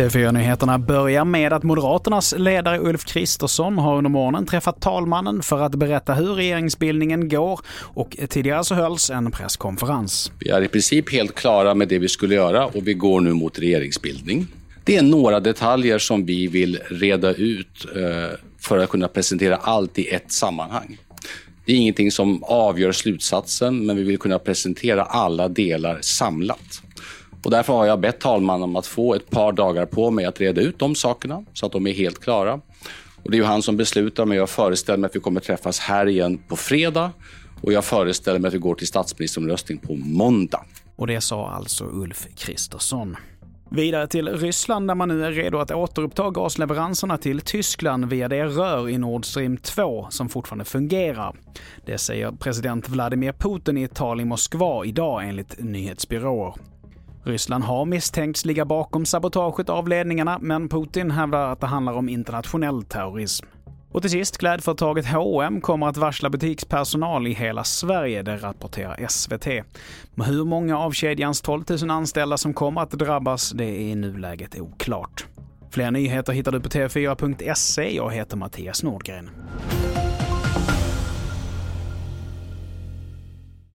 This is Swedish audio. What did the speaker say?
TV4-nyheterna börjar med att Moderaternas ledare Ulf Kristersson har under morgonen träffat talmannen för att berätta hur regeringsbildningen går och tidigare så hölls en presskonferens. Vi är i princip helt klara med det vi skulle göra och vi går nu mot regeringsbildning. Det är några detaljer som vi vill reda ut eh, för att kunna presentera allt i ett sammanhang. Det är ingenting som avgör slutsatsen, men vi vill kunna presentera alla delar samlat. Och därför har jag bett talmannen om att få ett par dagar på mig att reda ut de sakerna så att de är helt klara. Och det är ju han som beslutar, men jag föreställer mig att vi kommer träffas här igen på fredag och jag föreställer mig att vi går till statsministeromröstning på måndag. Och det sa alltså Ulf Kristersson. Vidare till Ryssland där man nu är redo att återuppta gasleveranserna till Tyskland via det rör i Nord Stream 2 som fortfarande fungerar. Det säger president Vladimir Putin i ett tal i Moskva idag enligt nyhetsbyråer. Ryssland har misstänkts ligga bakom sabotaget av ledningarna, men Putin hävdar att det handlar om internationell terrorism. Och till sist, klädföretaget H&M kommer att varsla butikspersonal i hela Sverige, det rapporterar SVT. Men hur många av kedjans 12 000 anställda som kommer att drabbas, det är i nuläget oklart. Fler nyheter hittar du på tv4.se. Jag heter Mattias Nordgren.